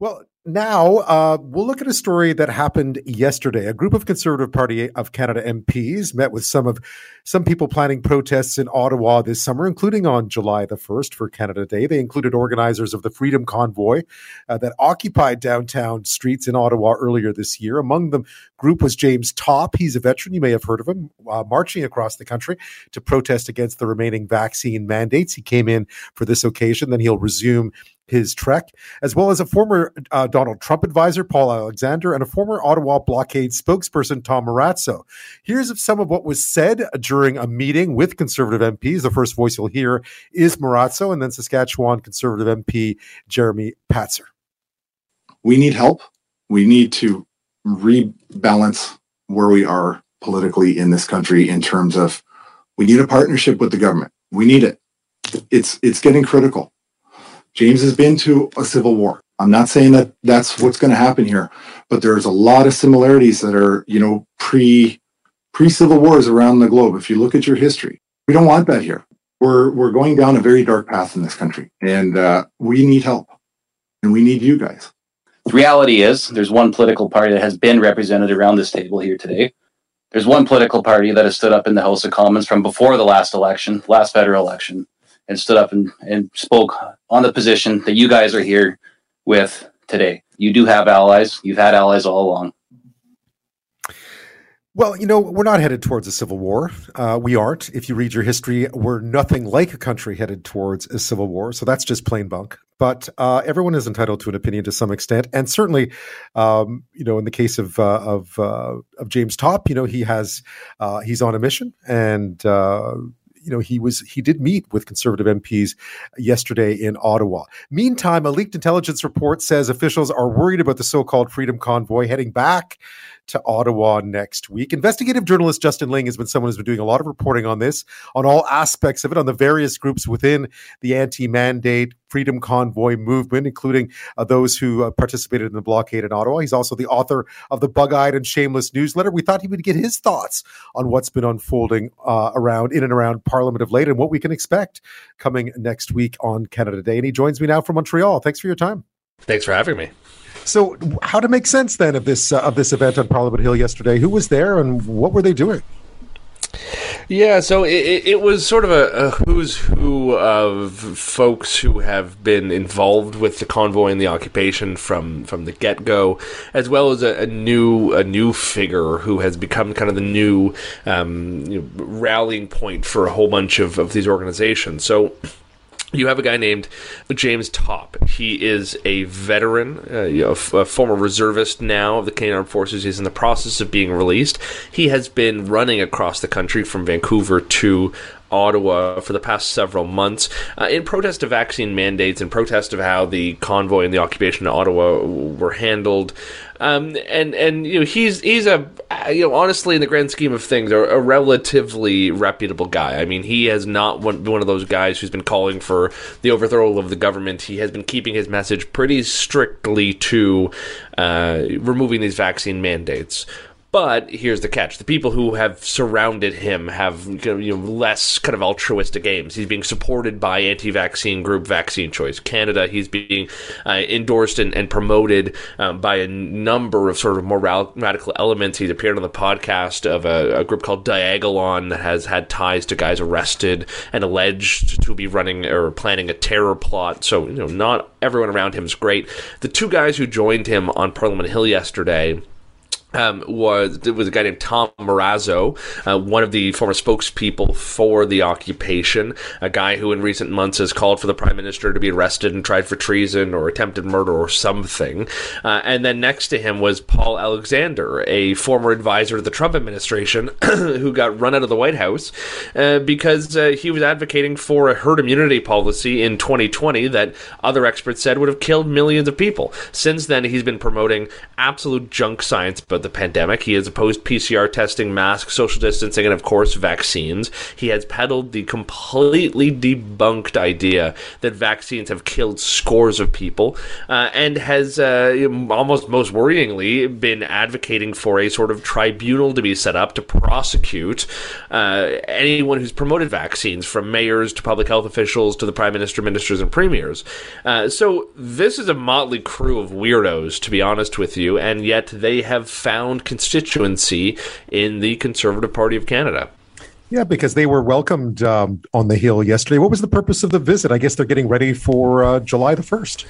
Well, now uh, we'll look at a story that happened yesterday. A group of Conservative Party of Canada MPs met with some of some people planning protests in Ottawa this summer, including on July the first for Canada Day. They included organizers of the Freedom Convoy uh, that occupied downtown streets in Ottawa earlier this year. Among the group was James Topp. He's a veteran; you may have heard of him, uh, marching across the country to protest against the remaining vaccine mandates. He came in for this occasion. Then he'll resume his trek, as well as a former uh, Donald Trump advisor, Paul Alexander, and a former Ottawa blockade spokesperson, Tom Marazzo. Here's some of what was said during a meeting with Conservative MPs. The first voice you'll hear is Marazzo, and then Saskatchewan Conservative MP Jeremy Patzer. We need help. We need to rebalance where we are politically in this country in terms of we need a partnership with the government. We need it. It's it's getting critical James has been to a civil war. I'm not saying that that's what's going to happen here, but there's a lot of similarities that are, you know, pre pre civil wars around the globe. If you look at your history, we don't want that here. We're we're going down a very dark path in this country, and uh, we need help, and we need you guys. The reality is, there's one political party that has been represented around this table here today. There's one political party that has stood up in the House of Commons from before the last election, last federal election, and stood up and, and spoke on the position that you guys are here with today. You do have allies. You've had allies all along. Well, you know, we're not headed towards a civil war. Uh, we aren't. If you read your history, we're nothing like a country headed towards a civil war. So that's just plain bunk. But uh, everyone is entitled to an opinion to some extent, and certainly, um, you know, in the case of uh, of uh, of James Topp, you know, he has uh, he's on a mission, and uh, you know, he was he did meet with conservative MPs yesterday in Ottawa. Meantime, a leaked intelligence report says officials are worried about the so-called Freedom Convoy heading back to Ottawa next week. Investigative journalist Justin Ling has been someone who's been doing a lot of reporting on this, on all aspects of it, on the various groups within the anti mandate Freedom Convoy movement, including uh, those who uh, participated in the blockade in Ottawa. He's also the author of the Bug Eyed and Shameless newsletter. We thought he would get his thoughts on what's been unfolding uh, around in and around Parliament of late and what we can expect coming next week on Canada Day. And he joins me now from Montreal. Thanks for your time. Thanks for having me. So, how to make sense then of this uh, of this event on Parliament Hill yesterday? Who was there, and what were they doing? Yeah, so it, it was sort of a, a, who's who of folks who have been involved with the convoy and the occupation from, from the get go, as well as a, a, new a new figure who has become kind of the new um, you know, rallying point for a whole bunch of, of these organizations. So you have a guy named James Topp. He is a veteran, uh, a, former reservist now of the Canadian Armed Forces. He's in the process of being released. He has been running across the country from Vancouver to Ottawa for the past several months uh, in protest of vaccine mandates, in protest of how the convoy and the occupation of Ottawa were handled. Um, and and you know he's he's a you know honestly in the grand scheme of things a, a relatively reputable guy. I mean he has not one, one of those guys who's been calling for the overthrow of the government. He has been keeping his message pretty strictly to uh, removing these vaccine mandates. But here's the catch: the people who have surrounded him have you know less kind of altruistic aims. He's being supported by anti-vaccine group Vaccine Choice Canada. He's being uh, endorsed and, and promoted um, by a number of sort of more radical elements. He's appeared on the podcast of a, a, group called Diagolon that has had ties to guys arrested and alleged to be running or planning a terror plot. So you know, not everyone around him is great. The two guys who joined him on Parliament Hill yesterday um, was was a guy named Tom Marazzo, uh, one of the former spokespeople for the occupation, a guy who in recent months has called for the prime minister to be arrested and tried for treason or attempted murder or something. Uh, and then next to him was Paul Alexander, a former advisor to the Trump administration, who got run out of the White House uh, because uh, he was advocating for a herd immunity policy in 2020 that other experts said would have killed millions of people. Since then, he's been promoting absolute junk science, but about the pandemic. He has opposed PCR testing, masks, social distancing, and of course vaccines. He has peddled the completely debunked idea that vaccines have killed scores of people, uh, and has uh, almost most worryingly been advocating for a sort of tribunal to be set up to prosecute uh, anyone who's promoted vaccines, from mayors to public health officials to the prime minister, ministers, and premiers. Uh, so this is a motley crew of weirdos, to be honest with you, and yet they have found constituency in the Conservative Party of Canada. Yeah, because they were welcomed um, on the Hill yesterday. What was the purpose of the visit? I guess they're getting ready for uh, July the 1st.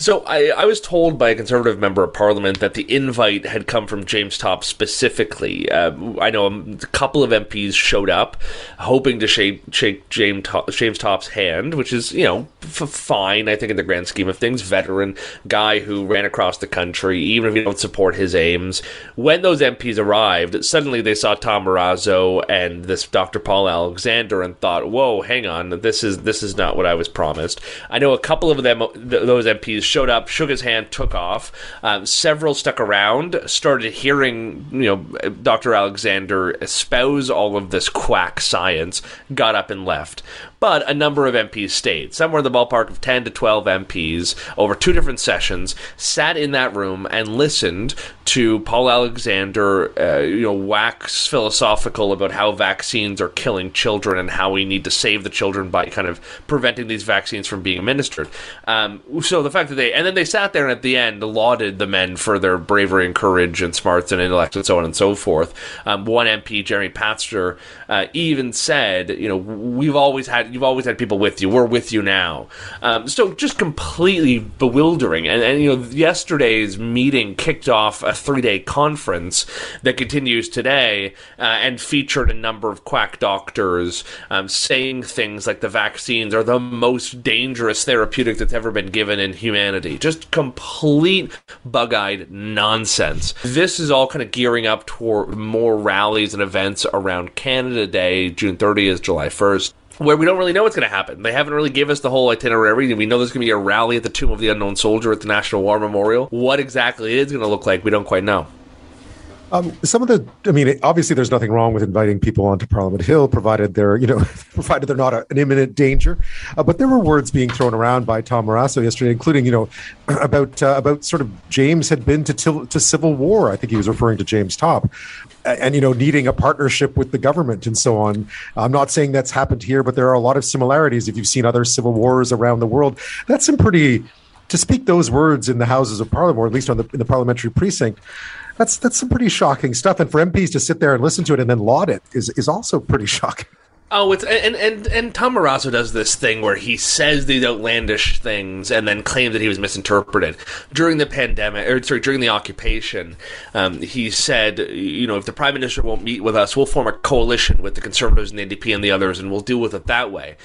So I, I, was told by a Conservative member of Parliament that the invite had come from James Topp specifically. Uh, I know a couple of MPs showed up hoping to shake, shake James, Topp, James Topp's hand, which is, you know, f- fine, I think, in the grand scheme of things. Veteran guy who ran across the country, even if you don't support his aims. When those MPs arrived, suddenly they saw Tom Marazzo and this Dr. Paul Alexander and thought, "Whoa, hang on, this is this is not what I was promised." I know a couple of them, th- those MPs, showed up, shook his hand, took off. Um, several stuck around, started hearing, you know, Dr. Alexander espouse all of this quack science, got up and left but a number of MPs stayed. Somewhere in the ballpark of 10 to 12 MPs over two different sessions sat in that room and listened to Paul Alexander, uh, you know, wax philosophical about how vaccines are killing children and how we need to save the children by kind of preventing these vaccines from being administered. Um, so the fact that they, and then they sat there and at the end lauded the men for their bravery and courage and smarts and intellect and so on and so forth. Um, one MP, Jeremy Patzer, uh, even said, you know, we've always had you've always had people with you. We're with you now. Um, so just completely bewildering. And, and, you know, yesterday's meeting kicked off a three day conference that continues today uh, and featured a number of quack doctors um, saying things like the vaccines are the most dangerous therapeutic that's ever been given in humanity. Just complete bug eyed nonsense. This is all kind of gearing up toward more rallies and events around Canada Day. June 30th, July 1st where we don't really know what's going to happen. They haven't really give us the whole itinerary. We know there's going to be a rally at the Tomb of the Unknown Soldier at the National War Memorial. What exactly it is going to look like, we don't quite know. Um, some of the, I mean, obviously, there's nothing wrong with inviting people onto Parliament Hill, provided they're, you know, provided they're not a, an imminent danger. Uh, but there were words being thrown around by Tom Marazzo yesterday, including, you know, about uh, about sort of James had been to to civil war. I think he was referring to James Topp, and you know, needing a partnership with the government and so on. I'm not saying that's happened here, but there are a lot of similarities. If you've seen other civil wars around the world, that's some pretty to speak those words in the Houses of Parliament, or at least on the in the parliamentary precinct that's that's some pretty shocking stuff. And for MPs to sit there and listen to it and then laud it is is also pretty shocking. Oh, it's and and and Tom Marazzo does this thing where he says these outlandish things and then claims that he was misinterpreted during the pandemic or sorry during the occupation. Um, he said, you know, if the prime minister won't meet with us, we'll form a coalition with the conservatives and the NDP and the others, and we'll deal with it that way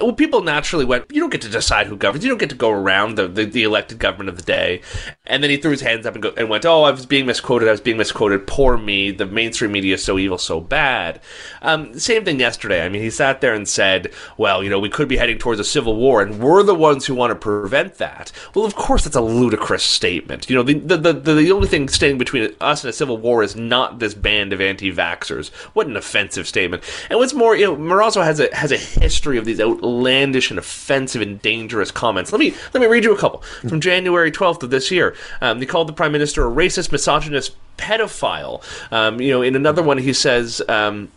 well, people naturally went, you don't get to decide who governs. You don't get to go around the, the, the, elected government of the day. And then he threw his hands up and, go, and went, oh, I was being misquoted. I was being misquoted. Poor me. The mainstream media is so evil, so bad. Um, same thing yesterday. I mean, he sat there and said, well, you know, we could be heading towards a civil war, and we're the ones who want to prevent that. Well, of course, that's a ludicrous statement. You know, the, the, the, the only thing standing between us and a civil war is not this band of anti-vaxxers. What an offensive statement. And what's more, you know, Marazzo has a, has a history of these out outlandish and offensive and dangerous comments. Let me let me read you a couple from January 12th of this year. Um, he called the prime minister a racist, misogynist, pedophile. Um, you know, in another one, he says. Um,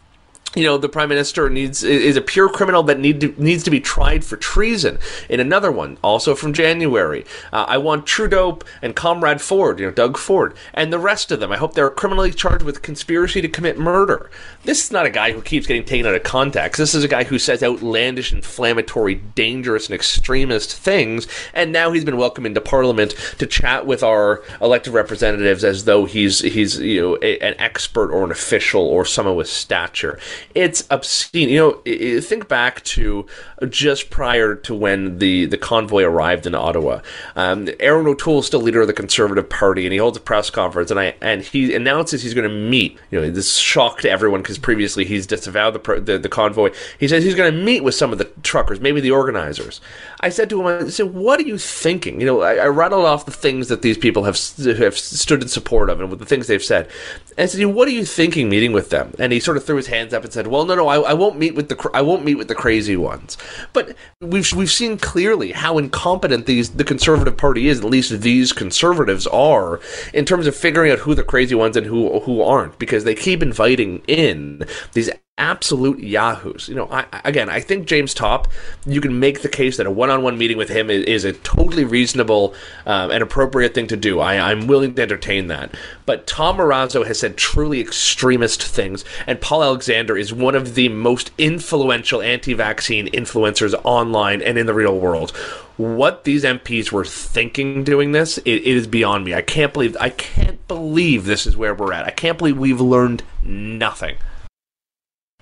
you know, the prime minister needs is a pure criminal that need to, needs to be tried for treason. In another one, also from January, uh, I want Trudeau and Comrade Ford, you know, Doug Ford, and the rest of them. I hope they're criminally charged with conspiracy to commit murder. This is not a guy who keeps getting taken out of context. This is a guy who says outlandish, inflammatory, dangerous, and extremist things, and now he's been welcomed into Parliament to chat with our elected representatives as though he's he's you know a, an expert or an official or someone with stature it's obscene. You know, think back to just prior to when the, the convoy arrived in Ottawa. Um, Erin O'Toole is still leader of the Conservative Party, and he holds a press conference, and I and he announces he's going to meet. You know, this shocked everyone because previously he's disavowed the, the, the convoy. He says he's going to meet with some of the truckers, maybe the organizers. I said to him, I said, "What are you thinking?" You know, I, I rattled off the things that these people have have stood in support of, and with the things they've said. And I said, "What are you thinking meeting with them?" And he sort of threw his hands up and said, "Well, no, no, I, I won't meet with the I won't meet with the crazy ones." But we've we've seen clearly how incompetent these the Conservative Party is. At least these conservatives are in terms of figuring out who the crazy ones and who who aren't, because they keep inviting in these absolute yahoos. You know, I, again, I think James Topp, you can make the case that a one-on-one meeting with him is, is a totally reasonable um, and appropriate thing to do. I, am willing to entertain that. But Tom Marazzo has said truly extremist things, and Paul Alexander is one of the most influential anti-vaccine influencers online and in the real world. What these MPs were thinking doing this, it, it is beyond me. I can't believe I can't believe this is where we're at. I can't believe we've learned nothing.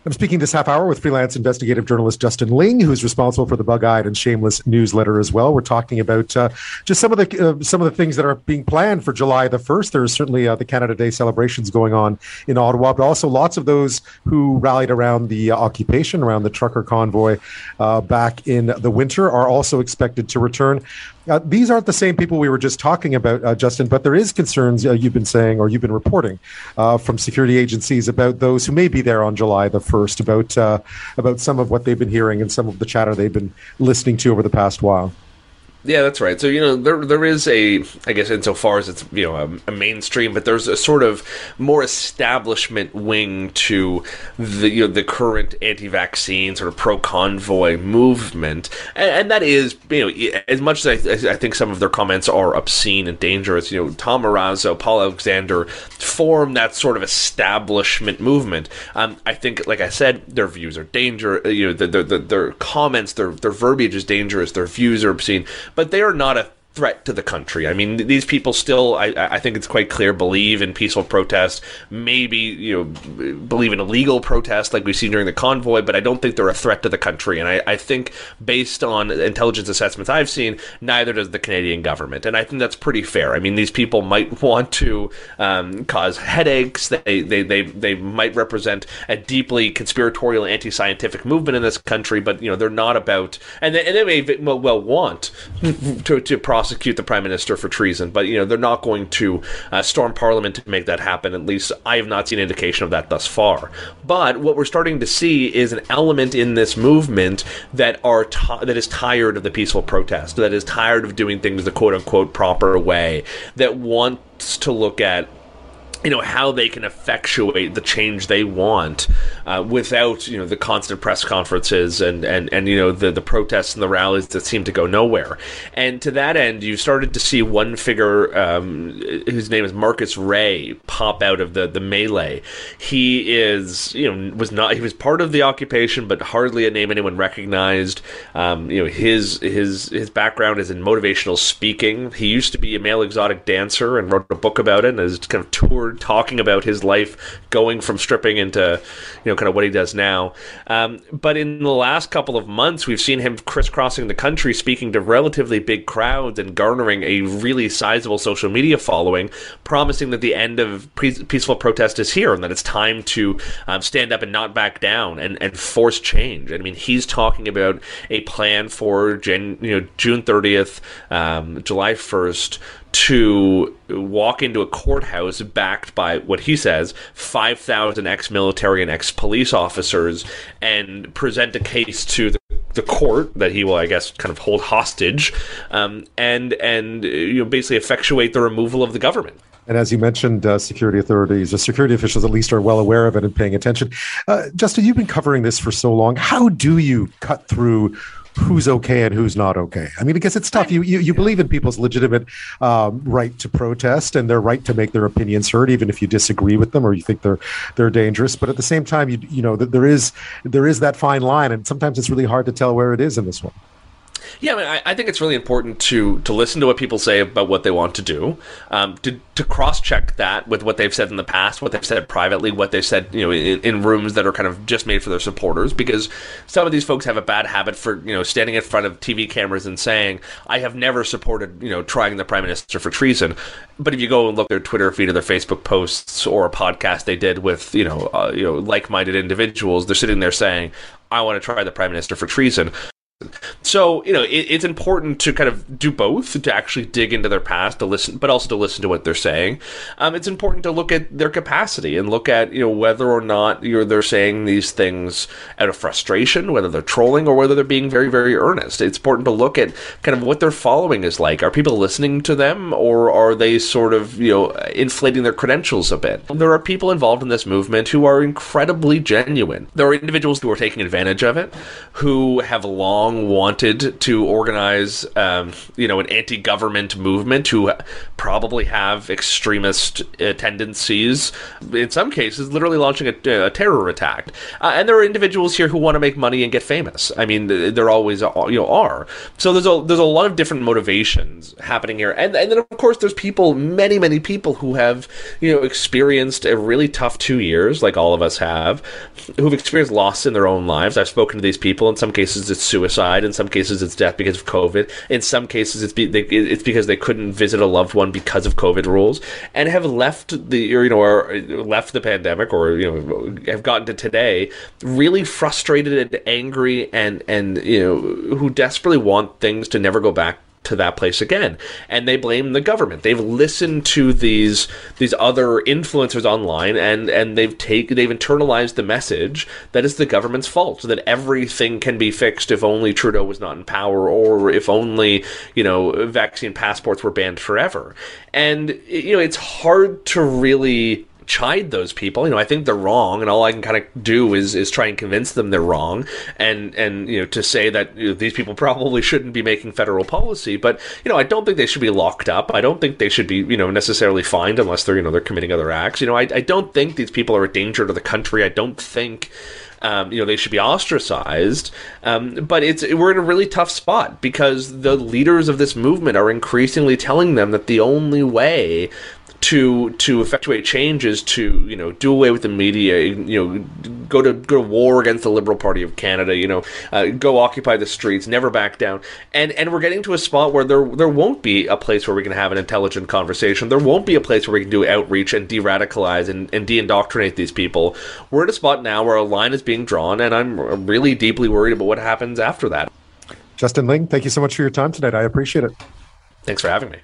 I'm speaking this half hour with freelance investigative journalist Justin Ling, who's responsible for the Bug-eyed and Shameless newsletter as well. We're talking about uh, just some of the uh, some of the things that are being planned for July the first. There's certainly uh, the Canada Day celebrations going on in Ottawa, but also lots of those who rallied around the uh, occupation, around the trucker convoy uh, back in the winter, are also expected to return. Uh, these aren't the same people we were just talking about, uh, Justin, but there is concerns uh, you've been saying or you've been reporting uh, from security agencies about those who may be there on July the first, about uh, about some of what they've been hearing and some of the chatter they've been listening to over the past while. Yeah, that's right. So you know there there is a I guess insofar as it's you know a, a, mainstream, but there's a sort of more establishment wing to the you know the current anti-vaccine sort of pro-convoy movement, and, and that is you know as much as I, I, think some of their comments are obscene and dangerous. You know, Tom Marazzo, Paul Alexander form that sort of establishment movement. Um, I think, like I said, their views are dangerous. You know, the, the, the, their comments, their their verbiage is dangerous. Their views are obscene but they are not a threat to the country. I mean, these people still, I, I, think it's quite clear, believe in peaceful protest. Maybe you know, believe in illegal protest like we've seen during the convoy, but I don't think they're a threat to the country. And I, I think, based on intelligence assessments I've seen, neither does the Canadian government. And I think that's pretty fair. I mean, these people might want to um, cause headaches. They, they they they might represent a deeply conspiratorial, anti-scientific movement in this country, but you know, they're not about, and they, and they may well want to to prosecute prosecute the prime minister for treason, but you know they're not going to uh, storm parliament to make that happen. At least I have not seen indication of that thus far. But what we're starting to see is an element in this movement that are t- that is tired of the peaceful protest, that is tired of doing things the quote unquote proper way, that wants to look at you know how they can effectuate the change they want uh, without you know the constant press conferences and and and you know the the protests and the rallies that seem to go nowhere. And to that end, you started to see one figure um, whose name is Marcus Ray pop out of the the melee. He is you know was not he was part of the occupation, but hardly a name anyone recognized. Um, you know his his his background is in motivational speaking. He used to be a male exotic dancer and wrote a book about it and has kind of toured talking about his life going from stripping into, you know, kind of what he does now. Um, but in the last couple of months, we've seen him crisscrossing the country, speaking to relatively big crowds and garnering a really sizable social media following, promising that the end of pre- peaceful protest is here and that it's time to um, stand up and not back down and, and force change. I mean, he's talking about a plan for Jan- you know June 30th, um, July 1st to walk into a courthouse backed by what he says 5,000 ex military and ex police officers and present a case to the, the, court that he will, I guess, kind of hold hostage um, and, and you know, basically effectuate the removal of the government. And as you mentioned, uh, security authorities, uh, security officials at least are well aware of it and paying attention. Uh, Justin, you've been covering this for so long. How do you cut through who's okay and who's not okay. I mean, I guess it's tough. You you, you believe in people's legitimate um, right to protest and their right to make their opinions heard, even if you disagree with them or you think they're they're dangerous. But at the same time, you you know that there is there is that fine line, and sometimes it's really hard to tell where it is in this one. Yeah, I, mean, I, I, think it's really important to to listen to what people say about what they want to do, um, to to cross check that with what they've said in the past, what they've said privately, what they've said you know in, in, rooms that are kind of just made for their supporters. Because some of these folks have a bad habit for you know standing in front of TV cameras and saying, "I have never supported you know trying the prime minister for treason." But if you go and look their Twitter feed or their Facebook posts or a podcast they did with you know uh, you know like minded individuals, they're sitting there saying, "I want to try the prime minister for treason." So you know it, it's important to kind of do both to actually dig into their past to listen, but also to listen to what they're saying. Um, it's important to look at their capacity and look at you know whether or not you're they're saying these things out of frustration, whether they're trolling or whether they're being very very earnest. It's important to look at kind of what their following is like. Are people listening to them or are they sort of you know inflating their credentials a bit? There are people involved in this movement who are incredibly genuine. There are individuals who are taking advantage of it, who have long long wanted to organize, um, you know, an anti-government movement who probably have extremist uh, tendencies. In some cases, literally launching a, a terror attack. Uh, and there are individuals here who want to make money and get famous. I mean, there always you know are. So there's a there's a lot of different motivations happening here, and and then of course there's people, many many people who have you know experienced a really tough two years, like all of us have, who've experienced loss in their own lives. I've spoken to these people. In some cases, it's suicide suicide. In some cases, it's death because of COVID. In some cases, it's be, they, it's because they couldn't visit a loved one because of COVID rules, and have left the you know or uh, left the pandemic or you know have gotten to today really frustrated and angry and and you know who desperately want things to never go back to that place again. And they blame the government. They've listened to these these other influencers online and and they've taken they've internalized the message that it's the government's fault that everything can be fixed if only Trudeau was not in power or if only you know vaccine passports were banned forever. And you know it's hard to really chide those people. You know, I think they're wrong, and all I can kind of do is is try and convince them they're wrong, and and you know to say that you know, these people probably shouldn't be making federal policy. But you know, I don't think they should be locked up. I don't think they should be you know necessarily fined unless they're you know they're committing other acts. You know, I I don't think these people are a danger to the country. I don't think. Um, you know they should be ostracized. Um, but it's we're in a really tough spot because the leaders of this movement are increasingly telling them that the only way to to effectuate changes to you know do away with the media you know go to go to war against the liberal party of canada you know uh, go occupy the streets never back down. And and we're getting to a spot where there there won't be a place where we can have an intelligent conversation. There won't be a place where we can do outreach and de-radicalize and, and de-indoctrinate these people. We're at a spot now where a line is being drawn and i'm really deeply worried about what happens after that. Justin ling thank you so much for your time tonight. I appreciate it. Thanks for having me